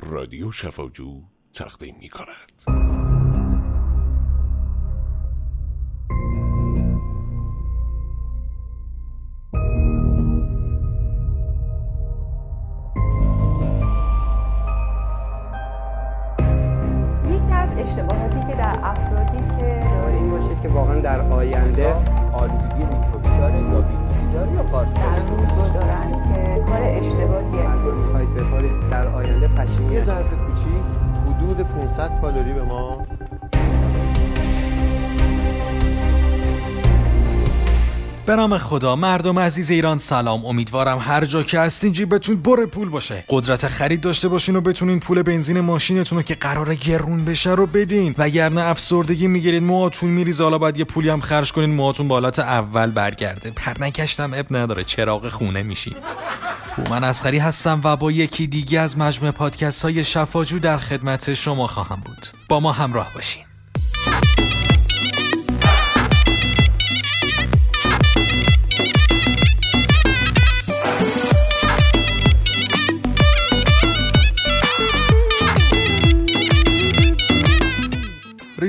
رادیو شفاجو تقدیم می کند حدود 500 کالری به ما. به نام خدا مردم عزیز ایران سلام. امیدوارم هر جا که هستین جیبتون پر پول باشه. قدرت خرید داشته باشین و بتونین پول بنزین ماشینتون رو که قرار گرون بشه رو بدین. وگرنه افسردگی می‌گیرید موهاتون میریزه. حالا باید یه پولی هم خرج کنین موهاتون به حالت اول برگرده. پر نکشتم اب نداره چراغ خونه میشین. من اسخری هستم و با یکی دیگه از مجموعه پادکست های شفاجو در خدمت شما خواهم بود. با ما همراه باشین.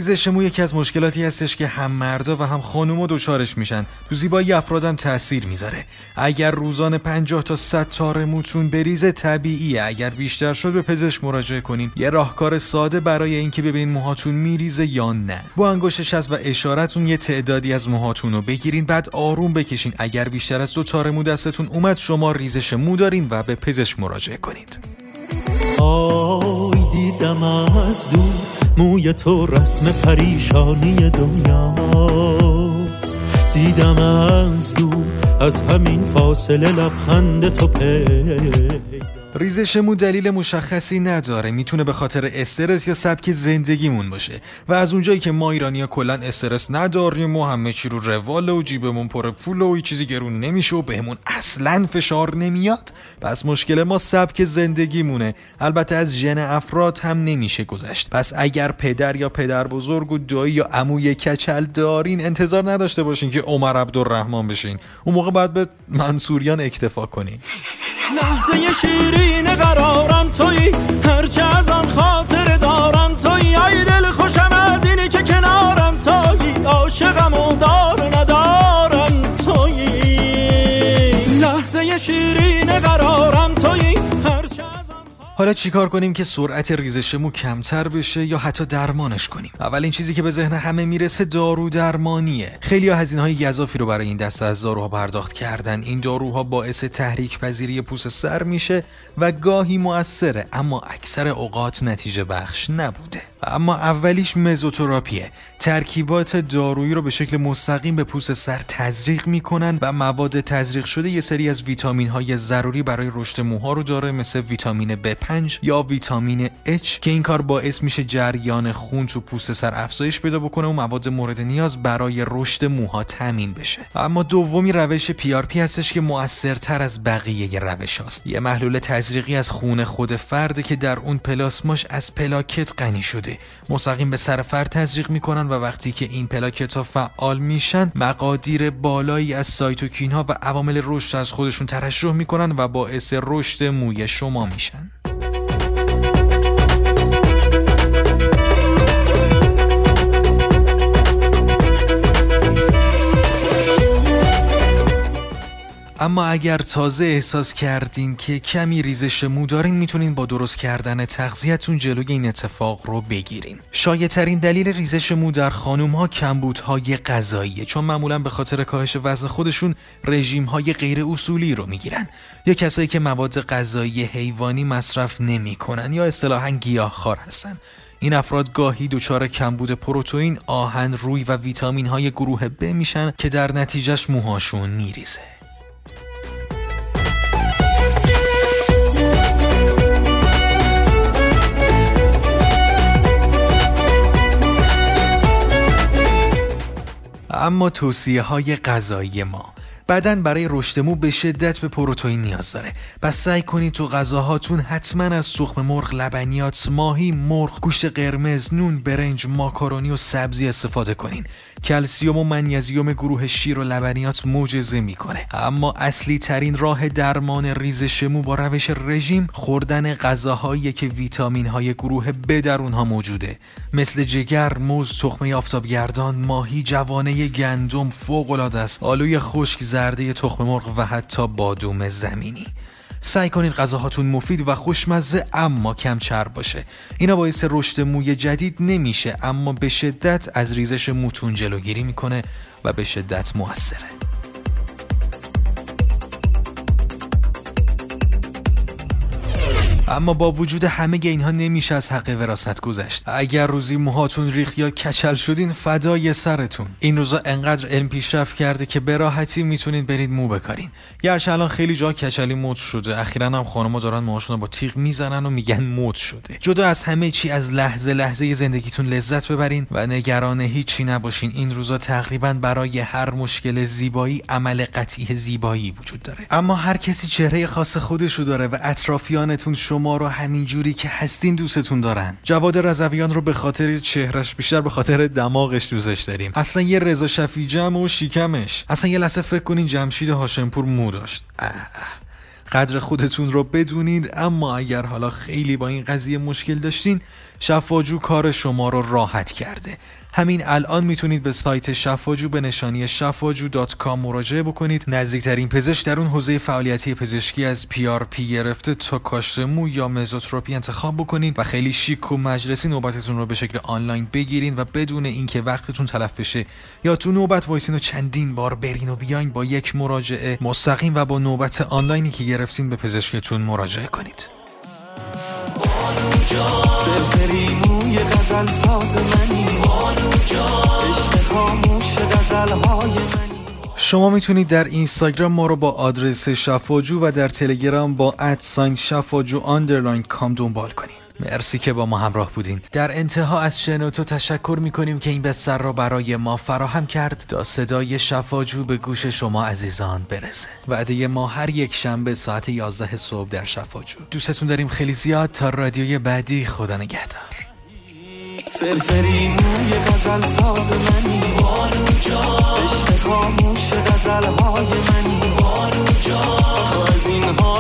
ریزش مو یکی از مشکلاتی هستش که هم مردا و هم خانوما دچارش میشن. تو زیبایی افرادم تاثیر می‌ذاره. اگر روزانه 50 تا 100 تار موتون بریزه طبیعیه. اگر بیشتر شد به پزشک مراجعه کنین. یه راهکار ساده برای اینکه ببینین موهاتون میریزه یا نه. با انگشت شست و اشارتون یه تعدادی از موهاتون رو بگیرین بعد آروم بکشین. اگر بیشتر از دو تار مو دستتون اومد شما ریزش مو دارین و به پزشک مراجعه کنید. آی دیدم از دور موی تو رسم پریشانی دنیاست. دیدم از دور از همین فاصله لبخند تو پیدا ریزش مو دلیل مشخصی نداره. می‌تونه به خاطر استرس یا سبک زندگیمون باشه. و از اونجایی که ما ایرانیا کلا استرس نداریم و همه چی رو روال و جیبمون پر پول و چیزی گرون نمیشه و بهمون اصلا فشار نمیاد پس مشکل ما سبک زندگیمونه. البته از ژن افراد هم نمیشه گذشت. پس اگر پدر یا پدر بزرگ و دایی یا عموی کچل دارین انتظار نداشته باشین که عمر عبدالرحمن بشین. اون موقع باید به منصوریان اکتفا کنین. لحظه شیرین قرارم توی. هرچه از آن خاطر دارم توی. ای دل خوشم از اینی که کنارم توی. عاشقم و دار ندارم توی. لحظه شیرین قرارم حالا چیکار کنیم که سرعت ریزش مو کمتر بشه یا حتی درمانش کنیم؟ اولین چیزی که به ذهن همه می‌رسه دارو درمانیه خیلی هزینه های گذافی رو برای این دسته از داروها پرداخت کردن. این داروها باعث تحریک پذیری پوست سر میشه و گاهی موثره اما اکثر اوقات نتیجه بخش نبوده. اما اولیش مزوتراپیه. ترکیبات دارویی رو به شکل مستقیم به پوست سر تزریق می‌کنن و مواد تزریق شده یه سری از ویتامین های ضروری برای رشد موها رو داره مثل ویتامین B5 یا ویتامین H که این کار باعث میشه جریان خون تو پوست سر افزایش پیدا بکنه و مواد مورد نیاز برای رشد موها تامین بشه. اما دومی روش PRP هستش که مؤثرتر از بقیه روش هاست. یه محلول تزریقی از خون خود فرده که در اون پلاسماش از پلاکت غنی شده. مستقیم به سر فرد تزریق می‌کنن و وقتی که این پلاکت ها فعال میشن مقادیر بالایی از سایتوکین ها و عوامل رشد از خودشون ترشح می‌کنن و باعث رشد موی شما میشن. اما اگر تازه احساس کردین که کمی ریزش مو دارین می‌تونین با درست کردن تغذیتون جلوی این اتفاق رو بگیرین. شایع ترین دلیل ریزش مو در خانوم ها کمبودهای غذاییه چون معمولا به خاطر کاهش وزن خودشون رژیم های غیر اصولی رو می‌گیرن. یا کسایی که مواد غذایی حیوانی مصرف نمی‌کنن یا اصطلاحا گیاهخوار هستن. این افراد گاهی دچار کمبود پروتئین، آهن، روی و ویتامین های گروه ب میشن که در نتیجهش موهاشون میریزه. اما توصیه های غذایی ما. بدن برای رشد مو به شدت به پروتئین نیاز داره. پس سعی کنید تو غذاهاتون حتما از سوخم مرغ لبنیات ماهی مرغ گوشت قرمز نون برنج ماکارونی و سبزی استفاده کنین. کلسیوم و منیزیوم گروه شیر و لبنیات معجزه می‌کنه. اما اصلی ترین راه درمان ریزش مو با روش رژیم خوردن غذاهایی که ویتامین های گروه ب در اونها موجوده. مثل جگر، موز، تخمه آفتابگردان، ماهی، جوانه گندم فوق العاده است. آلوی خشک، زرده تخم مرغ و حتی بادوم زمینی. سعی کنید غذاهاتون مفید و خوشمزه اما کم چرب باشه. اینا باعث رشد موی جدید نمیشه اما به شدت از ریزش موتون جلوگیری می‌کنه و به شدت موثره. اما با وجود همه اینها نمیشه از حق وراست گذشت. اگر روزی موهاتون ریخت یا کچل شدین فدای سرتون. این روزا انقدر علم پیشرفت کرده که به راحتی می‌تونید برید مو بکارین. گرچه الان خیلی جا کچلی مد شده. اخیرا هم خانم‌ها دارن موهاشون رو با تیغ می‌زنن و میگن مد شده. جدا از همه چی از لحظه لحظه زندگیتون لذت ببرین و نگران هیچی نباشین. این روزا تقریبا برای هر مشکل زیبایی عمل قطعی زیبایی وجود داره. اما هر کسی چهره خاص خودشو داره و اطرافیانتون شما رو همین جوری که هستین دوستتون دارن. جواد رضویان رو به خاطر چهرش بیشتر به خاطر دماغش دوستش داریم. اصلا یه رضا شفی جمع و شیکمش. اصلا یه لحظه فکر کنین جمشید هاشمپور مو داشت. قدر خودتون رو بدونید اما اگر حالا خیلی با این قضیه مشکل داشتین شفاجو کار شما رو راحت کرده. همین الان می‌تونید به سایت شفاجو به نشانی شفاجو.com مراجعه بکنید. نزدیکترین پزشک در اون حوزه فعالیتی پزشکی از پی گرفته تا کاشت مو یا مزوتراپی انتخاب بکنید و خیلی شیک و مجلسی نوبتتون رو به شکل آنلاین بگیرین و بدون اینکه وقتتون تلف بشه یا تو نوبت وایسین و چندین بار برین و بیاین با یک مراجعه مستقیم و با نوبت آنلاینی که گرفتین به پزشکتون مراجعه کنید. موی غزل ساز منی. عشق خاموش غزل های منی. شما می‌تونید در اینستاگرام ما رو با آدرس شفاجو و در تلگرام با at sign شفاجو underline com دنبال کنید مرسی که با ما همراه بودین. در انتها از شنوتو تشکر می‌کنیم که این بستر را برای ما فراهم کرد. تا صدای شفاجو به گوش شما عزیزان برسه. وعده ما هر یک شنبه ساعت 11 صبح در شفاجو. دوستتون داریم خیلی زیاد. تا رادیوی بعدی خدا نگهدار. فرفری موی غزل ساز منی. بانو جان عشق خاموش غزل های منی. بانو جان از این ها